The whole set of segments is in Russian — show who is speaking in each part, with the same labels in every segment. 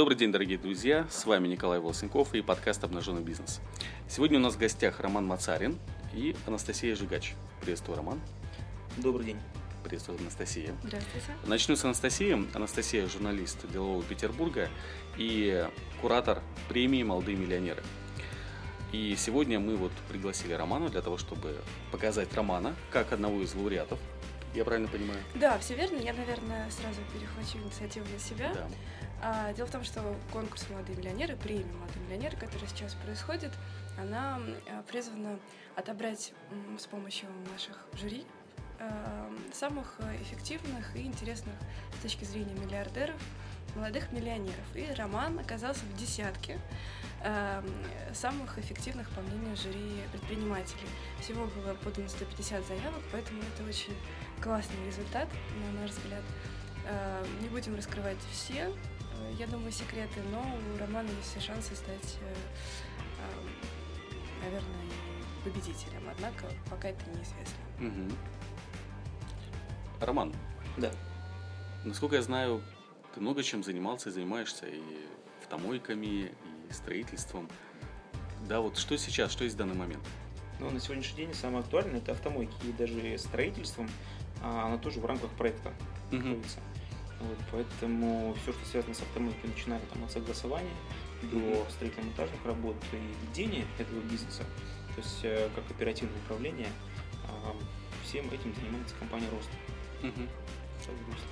Speaker 1: Добрый день, дорогие друзья! С вами Николай Волосенков и подкаст «Обнаженный бизнес». Сегодня у нас в гостях Роман Мацарин и Анастасия Жигач. Приветствую, Роман.
Speaker 2: Добрый день.
Speaker 1: Приветствую, Анастасия.
Speaker 3: Здравствуйте.
Speaker 1: Начну с Анастасии. Анастасия – журналист делового Петербурга и куратор премии «Молодые миллионеры». И сегодня мы вот пригласили Романа для того, чтобы показать Романа как одного из лауреатов. Я правильно понимаю?
Speaker 3: Да, все верно. Я, наверное, сразу перехвачу инициативу на себя.
Speaker 1: Да.
Speaker 3: А, дело в том, что конкурс «Молодые миллионеры», премия «Молодые миллионеры», которая сейчас происходит, она а, призвана отобрать с помощью наших жюри а, самых эффективных и интересных с точки зрения миллиардеров молодых миллионеров. И Роман оказался в десятке самых эффективных, по мнению жюри, предпринимателей. Всего было подано 150 заявок, поэтому это очень классный результат, на наш взгляд. А, Не будем раскрывать все, э, я думаю, секреты, но у Романа есть все шансы стать, э, а, наверное, победителем. Однако пока это неизвестно.
Speaker 1: Мгм. Роман,
Speaker 2: Да.
Speaker 1: насколько я знаю, ты много чем занимался и занимаешься, и автомойками, и строительством. Да, вот что сейчас, что есть в данный момент?
Speaker 2: Но на сегодняшний день самое актуальное это автомойки и даже строительством, а, оно тоже в рамках проекта
Speaker 1: Мгм.
Speaker 2: находится. Вот, поэтому все, что связано с автомойкой, начиная там, от согласования до строительно-монтажных работ и ведения этого бизнеса, то есть э, как оперативное управление, а, всем этим занимается компания Рост.
Speaker 1: Мгм.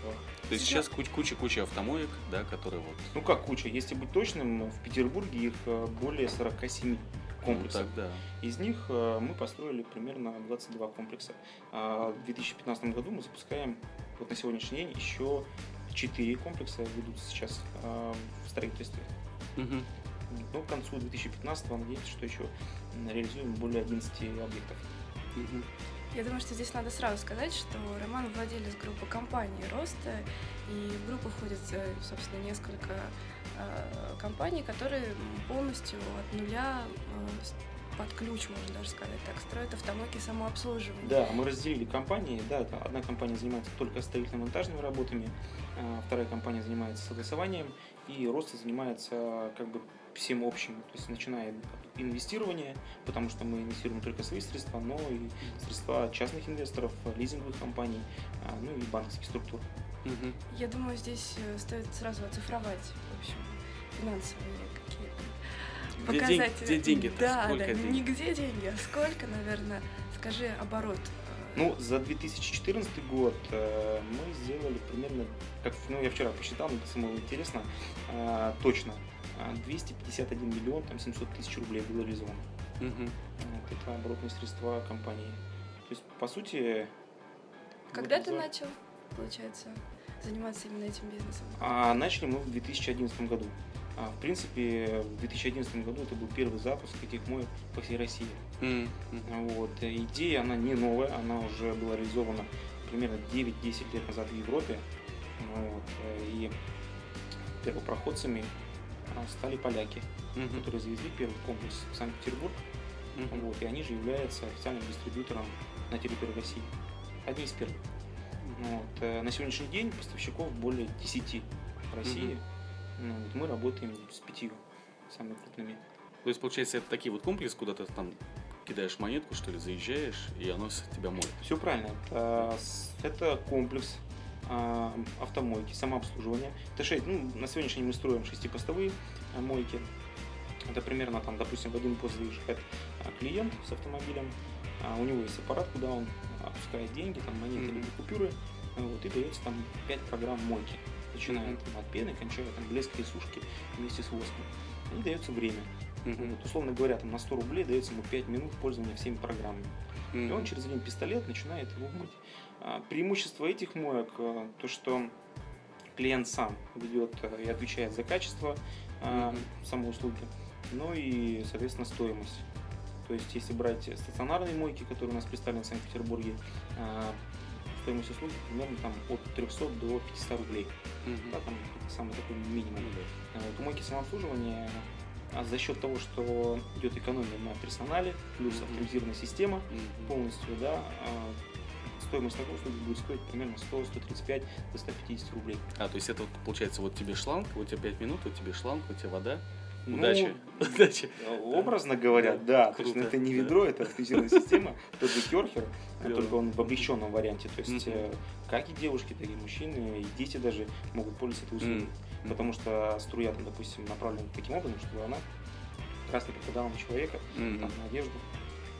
Speaker 2: Словах.
Speaker 1: То есть сейчас куч- куча-куча автомоек, да, которые вот...
Speaker 2: Ну как куча, если быть точным, в Петербурге их э, более 47 комплексов.
Speaker 1: Ну, так, да.
Speaker 2: Из них э, мы построили примерно 22 комплекса. А В 2015 году мы запускаем вот на сегодняшний день еще 4 комплекса ведутся сейчас э, в строительстве.
Speaker 1: Мгм.
Speaker 2: Но к концу 2015 надеемся, что еще реализуем более 11 объектов.
Speaker 1: Мгм.
Speaker 3: Я думаю, что здесь надо сразу сказать, что Роман владелец группы компании «Роста», и в группу входит, э, собственно, несколько э, компаний, которые полностью от нуля э, под ключ, можно даже сказать так, строят автомойки самообслуживания.
Speaker 2: Да, мы разделили компании. Да, это одна компания занимается только строительно-монтажными работами, а вторая компания занимается согласованием, и Роста занимается как бы всем общим, то есть начиная от инвестирования, потому что мы инвестируем только свои средства, но и средства частных инвесторов, лизинговых компаний, а, ну и банковских структур.
Speaker 1: Мгм.
Speaker 3: Я думаю, здесь э, стоит сразу оцифровать, в общем, финансовые
Speaker 1: Где, день-
Speaker 3: показатели.
Speaker 1: где деньги-то?
Speaker 3: Да,
Speaker 1: Сколько
Speaker 3: да,
Speaker 1: денег?
Speaker 3: не где деньги, а сколько, наверное, скажи оборот. э,
Speaker 2: Ну, за 2014 год э, мы сделали примерно, как, ну, я вчера посчитал, мне самому интересно, э, точно, э, 251 миллион, там, 700 тысяч рублей было реализовано.
Speaker 1: Мгм.
Speaker 2: Вот это оборотные средства компании. То есть, по сути...
Speaker 3: Когда
Speaker 2: вот
Speaker 3: ты
Speaker 2: за-
Speaker 3: начал, получается, заниматься именно этим бизнесом?
Speaker 2: А начали мы в 2011 году. А, в принципе, в 2011 году это был первый запуск этих моек по всей России.
Speaker 1: Мгм.
Speaker 2: Вот. Идея, она не новая, она уже была реализована примерно 9-10 лет назад в Европе. Вот. И первопроходцами а, стали поляки,
Speaker 1: Мгм.
Speaker 2: которые завезли первый комплекс в Санкт-Петербург.
Speaker 1: Мгм.
Speaker 2: Вот. И они же являются официальным дистрибьютором на территории России. Одни из первых. Вот. э, На сегодняшний день поставщиков более 10 в России. Ну, вот мы работаем с пятью самыми крупными.
Speaker 1: То есть, получается, это такие вот комплексы, куда ты там кидаешь монетку, что ли, заезжаешь, и оно тебя моет.
Speaker 2: Все правильно. Это, с- это комплекс а, автомойки, самообслуживания. Это шесть, ну, на сегодняшний день мы строим шестипостовые а, мойки. Это примерно, там, допустим, в один пост заезжает клиент с автомобилем. У него есть аппарат, куда он опускает деньги, там, монеты
Speaker 1: Мгм.
Speaker 2: либо купюры. Вот, и дается там 5 программ мойки. Начиная там, от пены, кончая там, блеска и сушки вместе с воском. И дается время.
Speaker 1: Мгм.
Speaker 2: Вот, условно говоря, там, на 100 рублей дается ему 5 минут пользования всеми программами. И он через один пистолет начинает его мыть. А, Преимущество этих моек а, то, что клиент сам ведет а, и отвечает за качество а,
Speaker 1: Мгм.
Speaker 2: самой услуги, ну и, соответственно, стоимость. То есть, если брать стационарные мойки, которые у нас представлены в Санкт-Петербурге, а, стоимость услуги примерно там от 300 до 500 рублей.
Speaker 1: Мгм.
Speaker 2: Да, там самый такой минимум.
Speaker 1: Ну да.
Speaker 2: А Вот у мойки самообслуживания а за счет того, что идет экономия на персонале, плюс
Speaker 1: Мгм.
Speaker 2: автоматизированная система,
Speaker 1: Мгм.
Speaker 2: полностью, да, а, стоимость такой услуги будет стоить примерно 100, 135 до 150 рублей.
Speaker 1: А, то есть это вот, получается, вот тебе шланг, у тебя 5 минут, у тебя шланг, у тебя вода.
Speaker 2: Ну,
Speaker 1: Удачи. Удачи.
Speaker 2: Образно говоря, да. То есть ну, это не ведро, это автоматизированная система, тот же керхер,
Speaker 1: Клево.
Speaker 2: только он в облегченном варианте. То есть э, как и девушки, так и мужчины, и дети даже могут пользоваться этой услугой. Потому что струя, там, допустим, направлена таким образом, чтобы она попадала на человека, там, на одежду.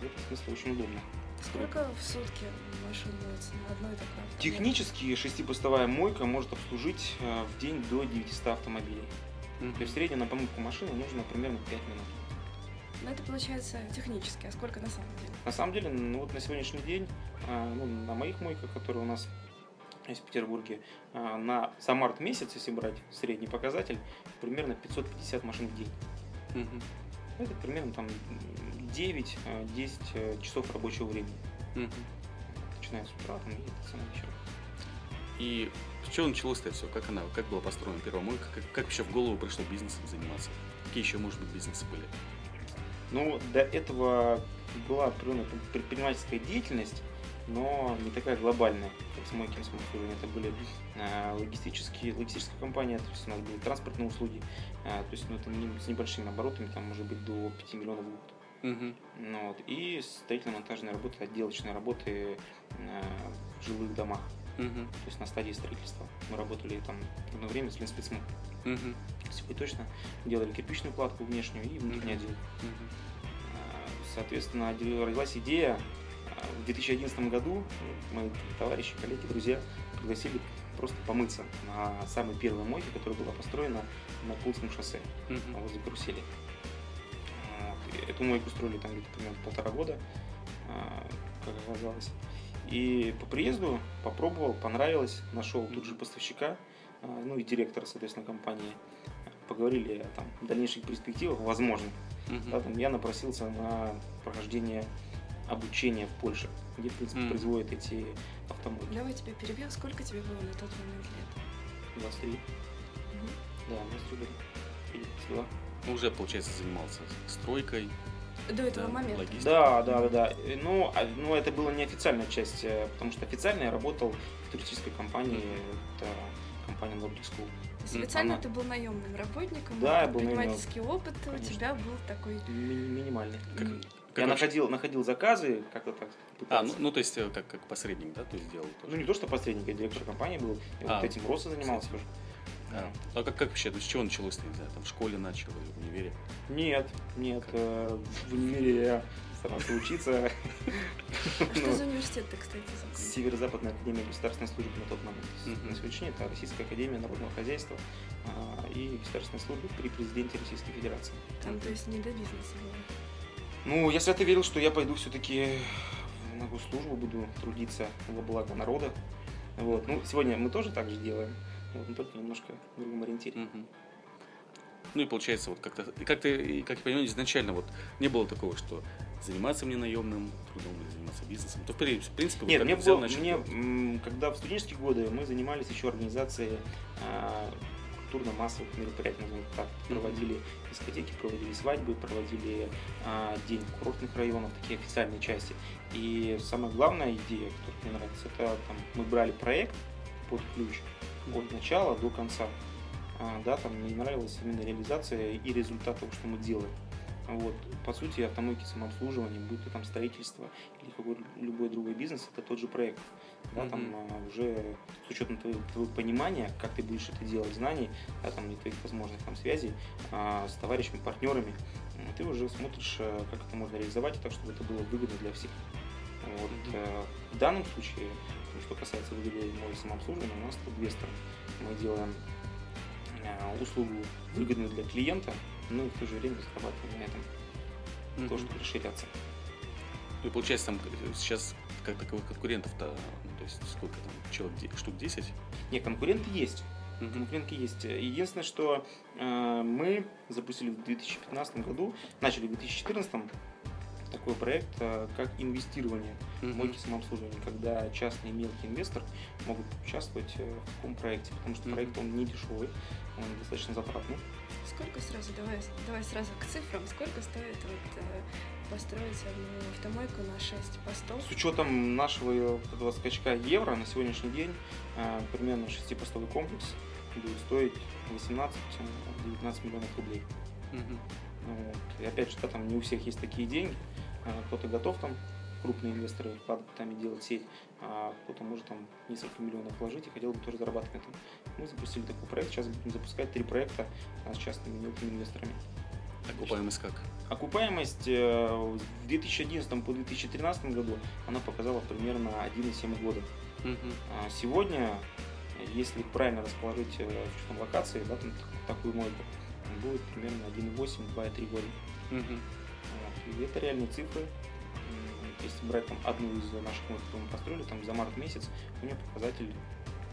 Speaker 2: В этом смысле очень удобно.
Speaker 3: Сколько в сутки машин моется на одной такой автомойке?
Speaker 2: Технически шестипостовая мойка может обслужить э, в день до 900 автомобилей.
Speaker 1: Мгм.
Speaker 2: То есть в среднем на помывку машины нужно примерно 5 минут.
Speaker 3: Ну, это получается технически, а сколько на самом деле?
Speaker 2: На самом деле, ну вот на сегодняшний день, а, ну, на моих мойках, которые у нас есть в Петербурге, а, на за март месяц, если брать средний показатель, примерно 550 машин в день.
Speaker 1: Мгм.
Speaker 2: Это примерно там 9-10 часов рабочего времени.
Speaker 1: Мгм.
Speaker 2: Начиная с утра там, и до самого вечера.
Speaker 1: И с чего началось-то все? Как она, как была построена первая мойка? Как, как вообще в голову пришло бизнесом заниматься? Какие еще, может быть, бизнесы были?
Speaker 2: Ну, до этого была определенная предпринимательская деятельность, но не такая глобальная, как с мойкин самообслуживанием. Это были э, логистические, логистическая компания, то есть у нас были транспортные услуги, э, то есть ну, это не- с небольшими оборотами, там может быть до 5 миллионов в год.
Speaker 1: Мгм.
Speaker 2: Ну, вот. И строительно-монтажные работы, отделочные работы э, в жилых домах,
Speaker 1: Мгм.
Speaker 2: то есть на стадии строительства. Мы работали там одно время с.
Speaker 1: Мгм.
Speaker 2: Если быть точно, делали кирпичную кладку внешнюю и внутренний
Speaker 1: Мгм.
Speaker 2: отдел. А, Соответственно, родилась идея. а, В 2011 году мои товарищи, коллеги, друзья пригласили просто помыться на самой первой мойке, которая была построена на Пулском шоссе
Speaker 1: Мгм.
Speaker 2: возле карусели. И Эту мойку строили там где-то примерно полтора года, а, как оказалось. И по приезду попробовал, понравилось, нашел тут же поставщика, а, ну и директора, соответственно, компании. Поговорили о там, дальнейших перспективах, возможно.
Speaker 1: Мгм.
Speaker 2: Да, там я напросился на прохождение обучения в Польше, где, в принципе,
Speaker 1: Мгм.
Speaker 2: производят эти автомойки.
Speaker 3: Давай тебя перебью. Сколько тебе было на тот момент лет?
Speaker 2: 23,
Speaker 3: Мгм.
Speaker 2: да, 23 года. Или 22.
Speaker 1: Уже, получается, занимался стройкой.
Speaker 3: До этого
Speaker 1: Да,
Speaker 3: момента.
Speaker 1: логистика.
Speaker 2: Да, да, да, да. Э, Ну, а- ну, это была неофициальная часть, э, потому что официально я работал в туристической компании, это компания Nordic School.
Speaker 3: То есть
Speaker 1: М,
Speaker 3: официально
Speaker 2: она-
Speaker 3: ты был наемным работником,
Speaker 2: Да,
Speaker 3: а
Speaker 2: я был наемным.
Speaker 3: предпринимательский опыт у
Speaker 2: Конечно.
Speaker 3: тебя был такой.
Speaker 2: Ми- минимальный.
Speaker 1: Как-
Speaker 2: я
Speaker 1: вообще-
Speaker 2: находил, находил заказы, как-то так
Speaker 1: А,
Speaker 2: пытался.
Speaker 1: ну, ну, то есть, э, как, как посредник, да, то есть делал тоже?
Speaker 2: Ну, не то, что посредник, я директор компании был, я
Speaker 1: А,
Speaker 2: вот этим просто занимался уже.
Speaker 1: А, а как, как вообще, то есть, с чего началось-то, не знаю, там, в школе начал или в универе?
Speaker 2: Нет, нет, э, в универе я старался учиться.
Speaker 3: Что
Speaker 2: Ну,
Speaker 3: за университет ты, кстати?
Speaker 2: Северо-Западная академия государственной службы на тот момент. На сегодняшний день это Российская академия народного хозяйства а, и государственной службы при президенте Российской Федерации.
Speaker 3: Там, то есть, не до бизнеса было.
Speaker 2: Ну, я свято верил, что я пойду все-таки на госслужбу, буду трудиться во благо народа. Вот. Ну, сегодня мы тоже так же делаем, вот, но только немножко в другом ориентире.
Speaker 1: Мгм. Ну и получается, вот как-то, и как-то, как я понимаю, изначально вот не было такого, что заниматься мне наемным трудом или заниматься бизнесом. То, в при- в принципе, вот
Speaker 2: Нет,
Speaker 1: как
Speaker 2: мне, было, мне
Speaker 1: делать.
Speaker 2: когда в студенческие годы мы занимались еще организацией а, культурно-массовых мероприятий, их так. Проводили дискотеки, проводили свадьбы, проводили а, день курортных районов, такие официальные части. И самая главная идея, которая мне нравится, это там, мы брали проект под ключ от начала до конца. А, да, там мне нравилась именно реализация и результат того, что мы делаем. Вот, по сути, автомойки самообслуживания, будь то там строительство или какой любой другой бизнес, это тот же проект. Да, там а, уже с учетом твоего, твоего понимания, как ты будешь это делать, знаний, да, там, и твоих возможных там связей а, с товарищами, партнерами, ты уже смотришь, а, как это можно реализовать так, чтобы это было выгодно для всех. Вот. Э, В данном случае, что касается выгоды моего самообслуживания, у нас тут две стороны. Мы делаем э, услугу выгодную для клиента, но и в то же время зарабатываем на этом,
Speaker 1: Мгм.
Speaker 2: то, расширяться.
Speaker 1: Ну, и получается, там э, сейчас как таковых конкурентов-то, ну, то есть сколько там, человек, штук 10?
Speaker 2: Не, конкуренты есть.
Speaker 1: Мгм.
Speaker 2: Конкуренты есть. Единственное, что э, мы запустили в 2015 году, начали в 2014, такой проект, э, как инвестирование в
Speaker 1: Мгм.
Speaker 2: мойки самообслуживания, когда частный мелкий инвестор могут участвовать э, в таком проекте, потому что
Speaker 1: Мгм.
Speaker 2: проект он не дешевый, он достаточно затратный.
Speaker 3: Сколько сразу, давай, давай сразу к цифрам, сколько стоит вот, э, построить одну автомойку на 6 постов?
Speaker 2: С учетом нашего этого скачка евро на сегодняшний день примерно шестипостовый комплекс будет стоить 18-19 миллионов рублей.
Speaker 1: Мгм.
Speaker 2: Вот. И опять же, да, там не у всех есть такие деньги. А, Кто-то готов там, крупные инвесторы, там и делать сеть, а кто-то может там несколько миллионов вложить и хотел бы тоже зарабатывать на этом. Мы запустили такой проект, сейчас будем запускать три проекта а, с частными мелкими инвесторами.
Speaker 1: Окупаемость как?
Speaker 2: Окупаемость э, в 2011 по 2013 году она показала примерно 1,7 года. А Сегодня, если правильно расположить э, учетом локации, да, там так- такую мойку, будет примерно 1,8-2,3 года.
Speaker 1: Мгм.
Speaker 2: Вот. И это реальные цифры. Если брать там одну из наших мойк, которую мы построили, там за март месяц, у нее показатель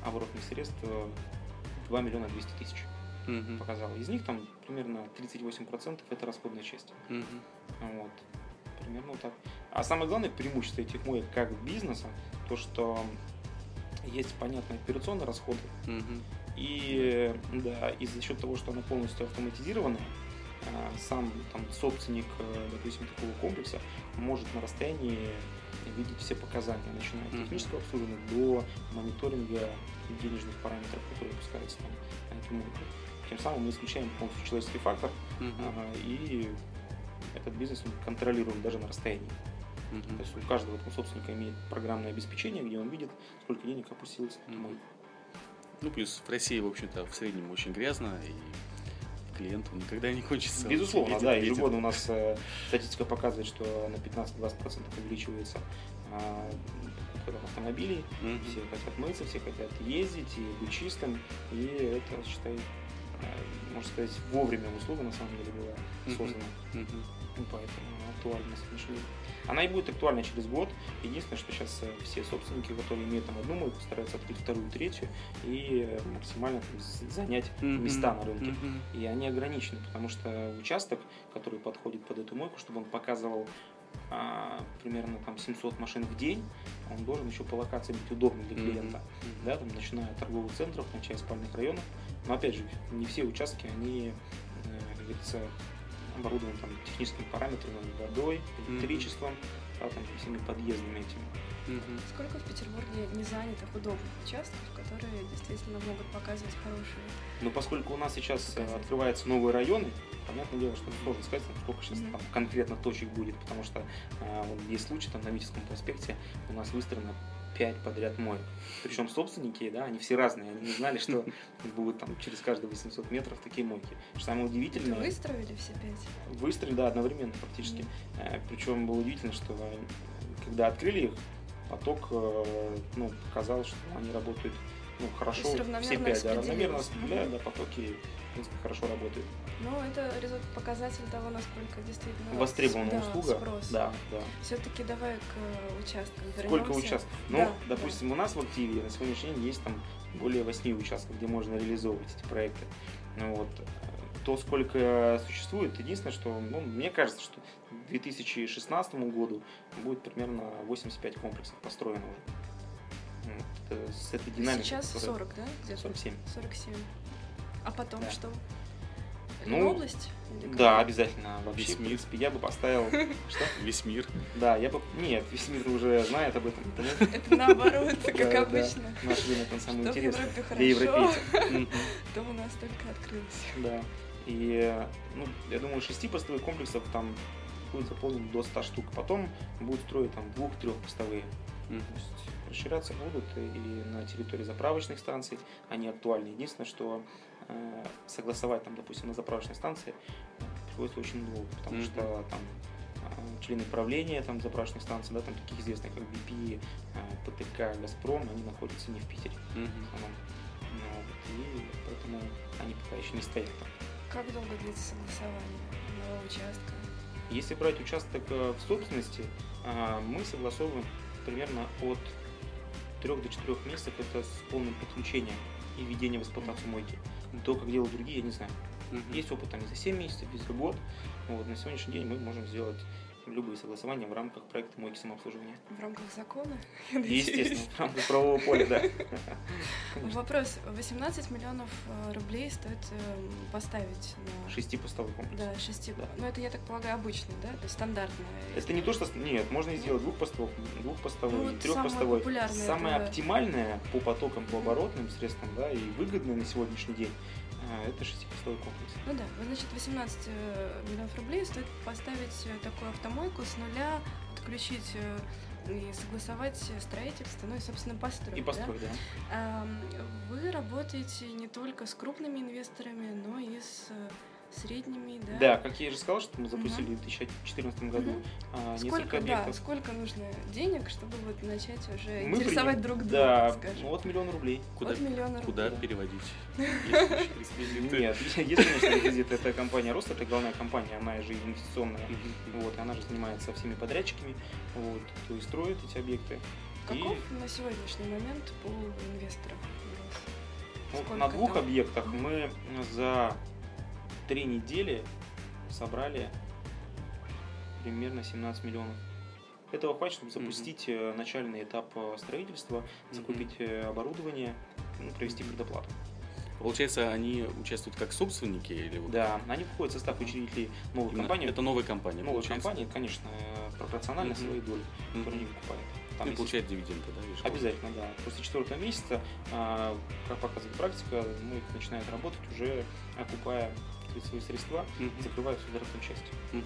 Speaker 2: оборотных средств э, 2 миллиона 200 тысяч
Speaker 1: Мгм.
Speaker 2: показал. Из них там примерно 38% это расходная часть.
Speaker 1: Мгм.
Speaker 2: Вот. Примерно вот так. А самое главное преимущество этих моек как бизнеса, то что есть понятные операционные расходы,
Speaker 1: Мгм.
Speaker 2: И да, и за счет того, что она полностью автоматизированная, а, сам там, собственник, э, допустим, такого комплекса может на расстоянии видеть все показания, начиная от технического обслуживания до мониторинга денежных параметров, которые пускаются там мойку. Тем самым мы исключаем полностью человеческий фактор, а, и этот бизнес он контролируем даже на расстоянии. То есть у каждого там, собственника имеет программное обеспечение, где он видит, сколько денег опустилось на мойку.
Speaker 1: Ну, плюс в России, в общем-то, в среднем очень грязно, и клиенту никогда не кончится.
Speaker 2: Безусловно,
Speaker 1: Видит-
Speaker 2: да,
Speaker 1: видит.
Speaker 2: ежегодно у нас э, статистика показывает, что на 15-20% увеличивается там автомобилей.
Speaker 1: Мгм.
Speaker 2: Все хотят мыться, все хотят ездить и быть чистым, и это, считай, э, можно сказать, вовремя услуга на самом деле была создана.
Speaker 1: Мгм.
Speaker 2: Ну, поэтому актуальна на сегодняшний день. Она и будет актуальна через год. Единственное, что сейчас э, все собственники, которые имеют там одну мойку, стараются открыть вторую, третью и э, максимально там, занять места на рынке. И они ограничены, потому что участок, который подходит под эту мойку, чтобы он показывал а, примерно там 700 машин в день, он должен еще по локации быть удобным для клиента. Да, там, начиная от торговых центров, кончая спальных районов. Но опять же, не все участки, они, э, как говорится, оборудованы там, техническими параметрами, водой, электричеством, да, там, всеми подъездами этими.
Speaker 1: Мгм.
Speaker 3: Сколько в Петербурге незанятых удобных участков, которые действительно могут показывать хорошие?
Speaker 2: Но поскольку у нас сейчас э,
Speaker 3: Показать.
Speaker 2: открываются новые районы, понятное дело, что сложно сказать, там, сколько сейчас
Speaker 3: Мгм.
Speaker 2: там конкретно точек будет, потому что э, вот есть случай, там на Витебском проспекте у нас выстроено 5 подряд моек. Причем собственники, да, они все разные, они не знали, что будут там через каждые 800 метров такие мойки. Что самое удивительное,
Speaker 3: Выстроили все пять?
Speaker 2: выстрелили, да, одновременно практически.
Speaker 3: Мгм.
Speaker 2: Причем было удивительно, что э, когда открыли их, поток, э, ну, показал, что они работают ну, хорошо, все пять, да, равномерно распределяют, да, потоки, в принципе, хорошо работают.
Speaker 3: Ну, это показатель того, насколько действительно
Speaker 2: Востребованная
Speaker 3: да,
Speaker 2: услуга,
Speaker 3: спрос.
Speaker 2: да, да.
Speaker 3: Все-таки давай к э, участкам
Speaker 2: Сколько
Speaker 3: вернемся.
Speaker 2: участков? Ну,
Speaker 3: Да,
Speaker 2: допустим, у нас в активе на сегодняшний день есть там более 8 участков, где можно реализовывать эти проекты. Ну, вот, э, то, сколько существует, единственное, что, ну, мне кажется, что к 2016 году будет примерно 85 комплексов построено уже. Вот, это с этой
Speaker 3: да.
Speaker 2: динамикой.
Speaker 3: Сейчас
Speaker 2: которая-
Speaker 3: 40, да? Где-то?
Speaker 2: 47.
Speaker 3: 47. А потом
Speaker 2: Да.
Speaker 3: что?
Speaker 2: Ну,
Speaker 3: область?
Speaker 2: Да, обязательно. Вообще,
Speaker 1: Весь
Speaker 2: в
Speaker 1: мир.
Speaker 2: принципе, я бы поставил... Что?
Speaker 1: Весь мир.
Speaker 2: Да, я бы... Нет, весь мир уже знает об этом. Это
Speaker 3: наоборот, как обычно.
Speaker 2: Наше время там самое
Speaker 3: в
Speaker 2: интересное. Для европейцев.
Speaker 3: То у нас только открылось.
Speaker 2: Да. И, ну, я думаю, шестипостовых комплексов там будет заполнено до 100 штук. Потом будут строить там двух-трехпостовые.
Speaker 1: Мгм.
Speaker 2: То есть расширяться будут и на территории заправочных станций. Они актуальны. Единственное, что согласовать там, допустим, на заправочной станции э, приходится очень долго, потому
Speaker 1: Мгм.
Speaker 2: что там э, члены правления там заправочных станций, да, там таких известных, как BP, э, ПТК, Газпром, они находятся не в Питере. Основном. Ну, вот, и поэтому они пока еще не стоят там.
Speaker 3: Как долго длится согласование одного участка?
Speaker 2: Если брать участок э, в собственности, мы согласовываем примерно от 3 до 4 месяцев это с полным подключением и введением в эксплуатацию мойки. То, как делают другие, я не знаю. Есть опыт там и за 7 месяцев, и за год. Вот, на сегодняшний день мы можем сделать любые согласования в рамках проекта «Мойки самообслуживания».
Speaker 3: В рамках закона?
Speaker 2: Естественно, в рамках правового поля, да.
Speaker 3: Вопрос. 18 миллионов э, рублей стоит эм, поставить на...
Speaker 2: Шестипостовой комплекс.
Speaker 3: Да, шести.
Speaker 2: Да.
Speaker 3: Ну, это, я так полагаю, обычный, да? То есть стандартный.
Speaker 2: Это не то, что... Нет, можно сделать двухпостовой, двухпостовой,
Speaker 3: Ну,
Speaker 2: трехпостовой.
Speaker 3: самое
Speaker 2: Самое
Speaker 3: это-
Speaker 2: оптимальное по потокам, по оборотным средствам, да, и выгодное на сегодняшний день, а, это шестипостовой комплекс.
Speaker 3: Ну да, значит, 18 э, миллионов рублей стоит поставить э, такую автомойку с нуля, подключить э, и согласовать строительство, ну и, собственно, построить.
Speaker 2: И
Speaker 3: да?
Speaker 2: построй, да.
Speaker 3: Ам, Вы работаете не только с крупными инвесторами, но и с э, средними, да?
Speaker 2: Да, как я же сказал, что мы запустили в 2014 году
Speaker 3: Мгм.
Speaker 2: а, несколько
Speaker 3: Сколько, да,
Speaker 2: объектов.
Speaker 3: сколько нужно денег, чтобы вот начать уже
Speaker 2: Мы
Speaker 3: интересовать
Speaker 2: приним-
Speaker 3: друг друга,
Speaker 2: Да,
Speaker 3: скажем?
Speaker 2: ну, от миллиона рублей.
Speaker 1: Куда,
Speaker 3: От миллиона
Speaker 1: куда
Speaker 3: рублей.
Speaker 1: переводить?
Speaker 2: Нет, есть, конечно, реквизит. Это компания Рост, это главная компания, она же инвестиционная. Вот, и она же занимается всеми подрядчиками, вот, кто и строит эти объекты.
Speaker 3: Каков на сегодняшний момент по инвесторам?
Speaker 2: Ну, на двух
Speaker 3: там?
Speaker 2: объектах мы за три недели собрали примерно 17 миллионов. Этого хватит, чтобы запустить э, начальный этап э, строительства, закупить э, оборудование, ну, провести предоплату.
Speaker 1: Получается, они участвуют как собственники или вот
Speaker 2: Да, они входят в состав учредителей новых
Speaker 1: именно-
Speaker 2: компаний.
Speaker 1: Это новая компания,
Speaker 2: Новые
Speaker 1: получается.
Speaker 2: компании, конечно, пропорционально
Speaker 1: Мгм.
Speaker 2: своей доли, которые они покупают. Там
Speaker 1: Ну, и
Speaker 2: есть
Speaker 1: получает дивиденды, да? ежегодно?
Speaker 2: Обязательно, да. После четвертого месяца, а, как показывает практика, ну, их начинает работать уже окупая свои средства,
Speaker 1: Мгм.
Speaker 2: закрывая заработную часть.
Speaker 1: Мгм.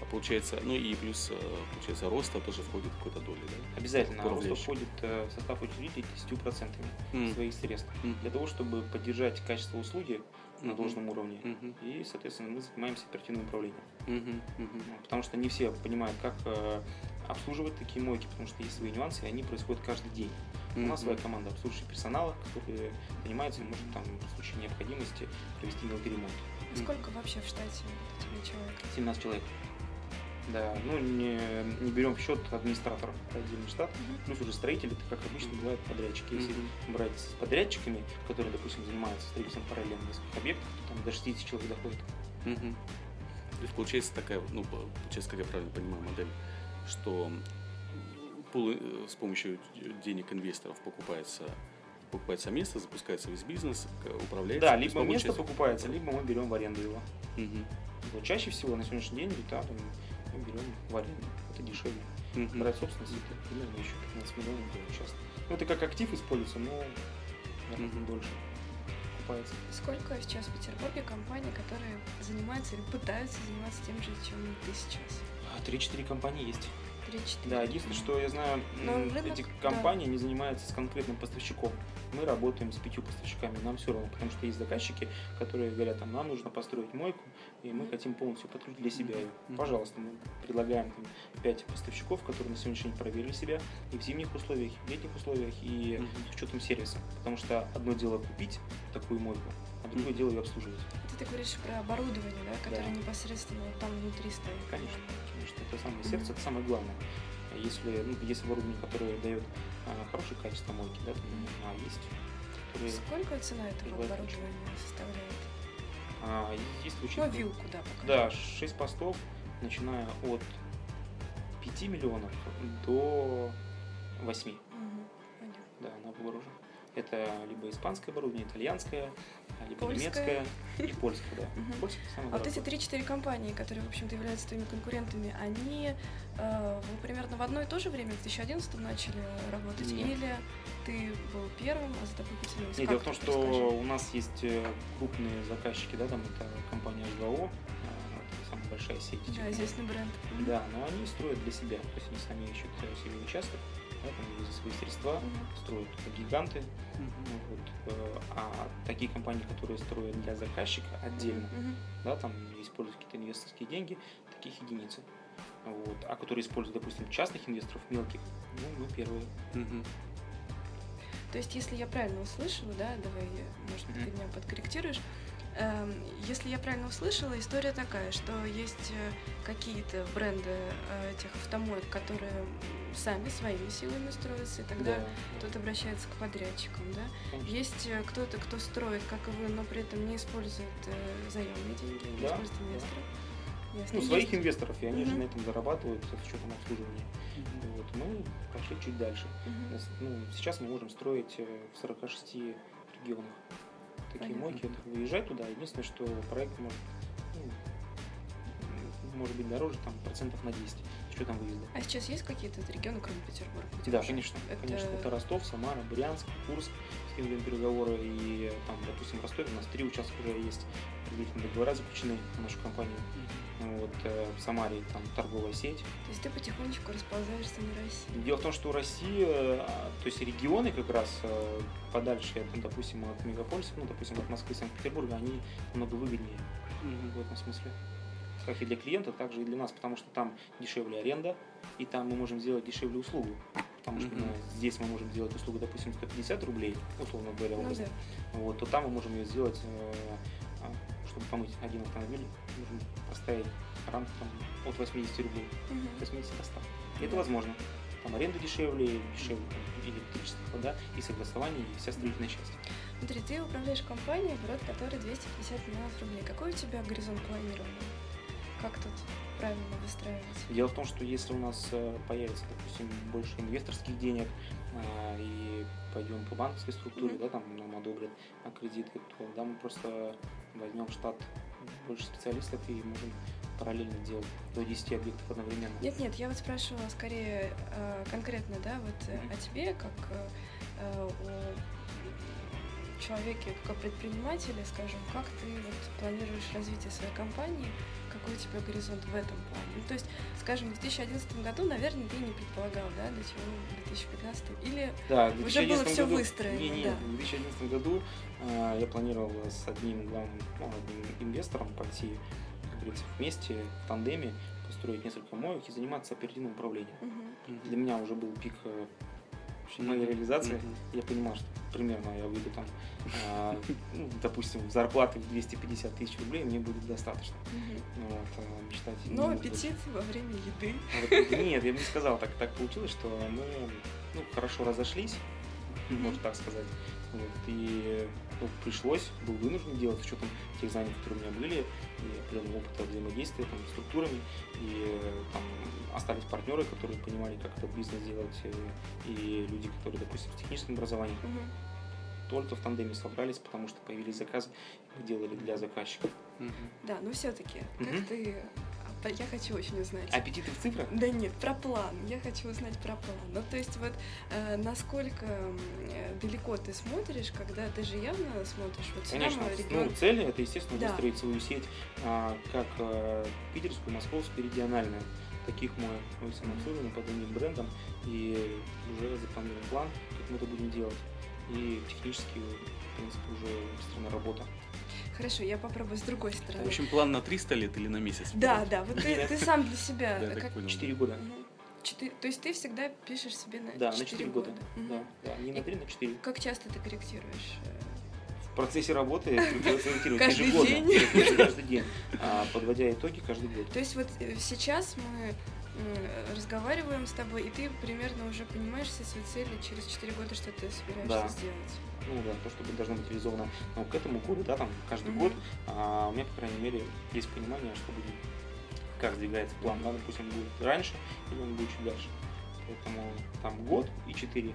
Speaker 1: А получается, ну и плюс, э, получается, роста тоже входит какой-то доли, да?
Speaker 2: Обязательно рост
Speaker 1: Управляющий.
Speaker 2: входит э, в состав учредителей 10%
Speaker 1: Мгм.
Speaker 2: своих средств.
Speaker 1: Мгм.
Speaker 2: Для того, чтобы поддержать качество услуги на
Speaker 1: Мгм.
Speaker 2: должном уровне.
Speaker 1: Мгм.
Speaker 2: И, соответственно, мы занимаемся оперативным управлением.
Speaker 1: Мгм.
Speaker 2: Ну, Потому что не все понимают, как э, обслуживать такие мойки, потому что есть свои нюансы, и они происходят каждый день. У нас
Speaker 1: Мгм.
Speaker 2: своя команда обслуживающего персонала, который занимается, может там в случае необходимости провести мелкий ремонт.
Speaker 3: Сколько вообще в штате у тебя человек?
Speaker 2: 17 человек. Да, ну не, не берем в счет администраторов, отдельный штат,
Speaker 3: Мгм.
Speaker 2: плюс уже строители, это как обычно бывают подрядчики. Если
Speaker 1: Мгм.
Speaker 2: брать с подрядчиками, которые, допустим, занимаются строительством параллельно нескольких объектов, то там до 60 человек доходит.
Speaker 1: Мгм. То есть получается такая, ну, получается, как я правильно понимаю модель, что э, с помощью денег инвесторов покупается покупается место, запускается весь бизнес, управляется.
Speaker 2: Да, либо место
Speaker 1: большей-
Speaker 2: покупается, либо мы берем в аренду его.
Speaker 1: Мгм.
Speaker 2: Вот чаще всего на сегодняшний день да, там, мы берем в аренду. Это дешевле.
Speaker 1: Мгм.
Speaker 2: Брать собственность это примерно еще 15 миллионов будет сейчас. Ну, это как актив используется, но наверное,
Speaker 1: Мгм.
Speaker 2: дольше окупается.
Speaker 3: Сколько сейчас в Петербурге компаний, которые занимаются или пытаются заниматься тем же, чем ты сейчас?
Speaker 2: А, Три-четыре компании есть.
Speaker 3: Три-четыре.
Speaker 2: Да, единственное, что я знаю,
Speaker 3: рынок,
Speaker 2: эти
Speaker 3: да.
Speaker 2: компании не занимаются с конкретным поставщиком. Мы работаем с пятью поставщиками, нам все равно, потому что есть заказчики, которые говорят, там, нам нужно построить мойку, и мы хотим полностью подкрыть для себя ее.
Speaker 1: Мгм.
Speaker 2: Пожалуйста, мы предлагаем там, пять поставщиков, которые на сегодняшний день проверили себя и в зимних условиях, и в летних условиях, и
Speaker 1: Мгм.
Speaker 2: с учетом сервиса. Потому что одно дело купить такую мойку, а другое
Speaker 1: Мгм.
Speaker 2: дело ее обслуживать.
Speaker 3: Это ты говоришь про оборудование, да, которое
Speaker 2: Да.
Speaker 3: непосредственно там внутри стоит.
Speaker 2: Конечно, конечно, это самое сердце, это самое главное. Если, ну, есть оборудование, которое дает а, хорошее качество мойки, да, а есть, которые,
Speaker 3: Сколько цена этого оборудования составляет?
Speaker 2: а, если учить,
Speaker 3: Ну, вилку, да, пока.
Speaker 2: да, 6 постов, начиная от 5 миллионов до 8,
Speaker 3: Мгм, понятно.
Speaker 2: да, на вооружен. Это либо испанское оборудование, итальянское, а, либо
Speaker 3: Польское.
Speaker 2: немецкое и польское, да.
Speaker 3: Мгм.
Speaker 2: Польское самое
Speaker 3: А вот эти
Speaker 2: дорогое.
Speaker 3: 3-4 компании, которые, в общем-то, являются твоими конкурентами, они э, примерно в одно и то же время, в 2011 начали работать?
Speaker 2: Нет.
Speaker 3: Или ты был первым, а за тобой потянулись?
Speaker 2: Не,
Speaker 3: Как
Speaker 2: дело в том, что
Speaker 3: расскажи.
Speaker 2: у нас есть э, крупные заказчики, да, там это компания H2O, а, это самая большая сеть.
Speaker 3: Да, известный бренд.
Speaker 2: Да, но они строят для себя, то есть они сами ищут э, себе участок, да, там, за свои средства,
Speaker 3: Мгм.
Speaker 2: строят гиганты, ну, вот, э, а такие компании, которые строят для заказчика отдельно,
Speaker 3: Мгм.
Speaker 2: да, там используют какие-то инвесторские деньги, таких единицы. Вот. А которые используют, допустим, частных инвесторов, мелких, ну, мы первые.
Speaker 1: Мгм.
Speaker 3: То есть, если я правильно услышала, да, давай, может быть, ты меня подкорректируешь. Эм, Если я правильно услышала, история такая, что есть э, какие-то бренды э, этих автомоек, которые сами своими силами строятся, и тогда
Speaker 2: Да,
Speaker 3: кто-то обращается к подрядчикам, да?
Speaker 2: конечно.
Speaker 3: Есть э, кто-то, кто строит, как и вы, но при этом не использует заемные деньги, не
Speaker 2: Да,
Speaker 3: использует
Speaker 2: да.
Speaker 3: инвесторов.
Speaker 2: ну, своих инвесторов, и они же на этом зарабатывают с учетом обслуживания. Вот, мы пошли чуть дальше. Ну, сейчас мы можем строить в 46 регионах такие Понятно. мойки, это выезжать туда. Единственное, что проект может, может быть дороже там процентов на 10 что там выезда.
Speaker 3: А сейчас есть какие-то регионы, кроме Петербурга?
Speaker 2: Да, конечно. Это... Конечно, это Ростов, Самара, Брянск, Курск, с кем ведем переговоры. И там, допустим, в Ростове у нас три участка уже есть. Предварительные договора заключены на нашу компанию. Вот, э, в Самаре там торговая сеть.
Speaker 3: То есть ты потихонечку расползаешься на Россию?
Speaker 2: Дело в том, что Россия, а, то есть регионы как раз э, подальше, ну, допустим, от мегаполиса, ну, допустим, от Москвы, Санкт-Петербурга, они намного выгоднее mm-hmm. в этом смысле как и для клиента, так же и для нас, потому что там дешевле аренда, и там мы можем сделать дешевле услугу. Потому что mm-hmm. здесь мы можем сделать услугу, допустим, 150 рублей, условно говоря, ну, да. вот, то там мы можем ее сделать, э, а, чтобы помыть один автомобиль, можем поставить рамку там, от 80 рублей, mm-hmm. 80 до 100. Mm-hmm. Это возможно. Там аренда дешевле, дешевле там, электричество, вода и согласование, и вся строительная часть.
Speaker 3: Смотри, ты управляешь компанией, оборот которой 250 миллионов рублей. Какой у тебя горизонт планирования? Как тут правильно выстраивать?
Speaker 2: Дело в том, что если у нас э, появится, допустим, больше инвесторских денег а, и пойдем по банковской структуре, mm-hmm. да, там нам одобрят кредиты, то да, мы просто возьмем штат больше специалистов и можем параллельно делать до 10 объектов одновременно.
Speaker 3: Нет, нет, я вот спрашивала скорее э, конкретно, да, вот mm-hmm. о тебе, как о человеке, как о предпринимателе, скажем, как ты вот планируешь развитие своей компании, какой у тебя горизонт в этом плане? Ну, то есть, скажем, в 2011 году, наверное, ты не предполагал, да, до чего в 2015 или
Speaker 2: да,
Speaker 3: уже было все
Speaker 2: году,
Speaker 3: выстроено?
Speaker 2: Не, не,
Speaker 3: да.
Speaker 2: в 2011 году э, я планировал с одним главным ну, одним инвестором пойти, как говорится, вместе в тандеме построить несколько моек и заниматься оперативным управлением. Угу. Для меня уже был пик э, моей реализации. Mm-hmm. Я понимал, что примерно я выйду там, э, ну, допустим, зарплаты в 250 тысяч рублей мне будет достаточно. Mm-hmm. Вот, э, мечтать.
Speaker 3: Но аппетит во время еды.
Speaker 2: Вот, нет, я бы не сказал, так, так получилось, что мы ну, хорошо разошлись, mm-hmm. можно так сказать. Вот, и ну, пришлось, был вынужден делать с учетом тех знаний, которые у меня были, и определенного опыта взаимодействия там, с структурами, и там остались партнеры, которые понимали, как это бизнес делать, э, и люди, которые, допустим, с техническим образованием. Угу. Только в тандеме собрались, потому что появились заказы, мы делали для заказчиков.
Speaker 3: Угу. Да, но все-таки, как угу. ты я хочу очень узнать.
Speaker 2: Аппетиты в цифрах?
Speaker 3: Да нет, про план. Я хочу узнать про план. Ну, то есть вот э, насколько э, далеко ты смотришь, когда ты же явно смотришь вот
Speaker 2: Конечно. Регион... Ну, цель это, естественно, да. выстроить свою сеть а, как а, питерскую, московскую, региональную. Таких мы, мы самообслуживаем под одним брендом и уже запланирован план, как мы это будем делать. И технически, принципе, уже быстрая работа.
Speaker 3: Хорошо, я попробую с другой стороны.
Speaker 1: В общем, план на 300 лет или на месяц?
Speaker 3: Да, да, вот ты, ты сам для себя.
Speaker 2: Да, как... 4 года.
Speaker 3: Четыре, то есть ты всегда пишешь себе на
Speaker 2: да, 4 на 4 года. года. Угу. Да, да, не на 3, на 4.
Speaker 3: Как часто ты корректируешь?
Speaker 2: В процессе работы корректировать
Speaker 3: каждый день.
Speaker 2: Каждый день. А, подводя итоги каждый год.
Speaker 3: То есть вот э, сейчас мы разговариваем с тобой, и ты примерно уже понимаешь все свои цели через 4 года, что ты собираешься да. сделать.
Speaker 2: Ну да, то, что должно быть реализовано ну, к этому году, да, там каждый mm-hmm. год, а у меня, по крайней мере, есть понимание, что будет, как сдвигается план, да, допустим, будет раньше или он будет чуть дальше. Поэтому там год и 4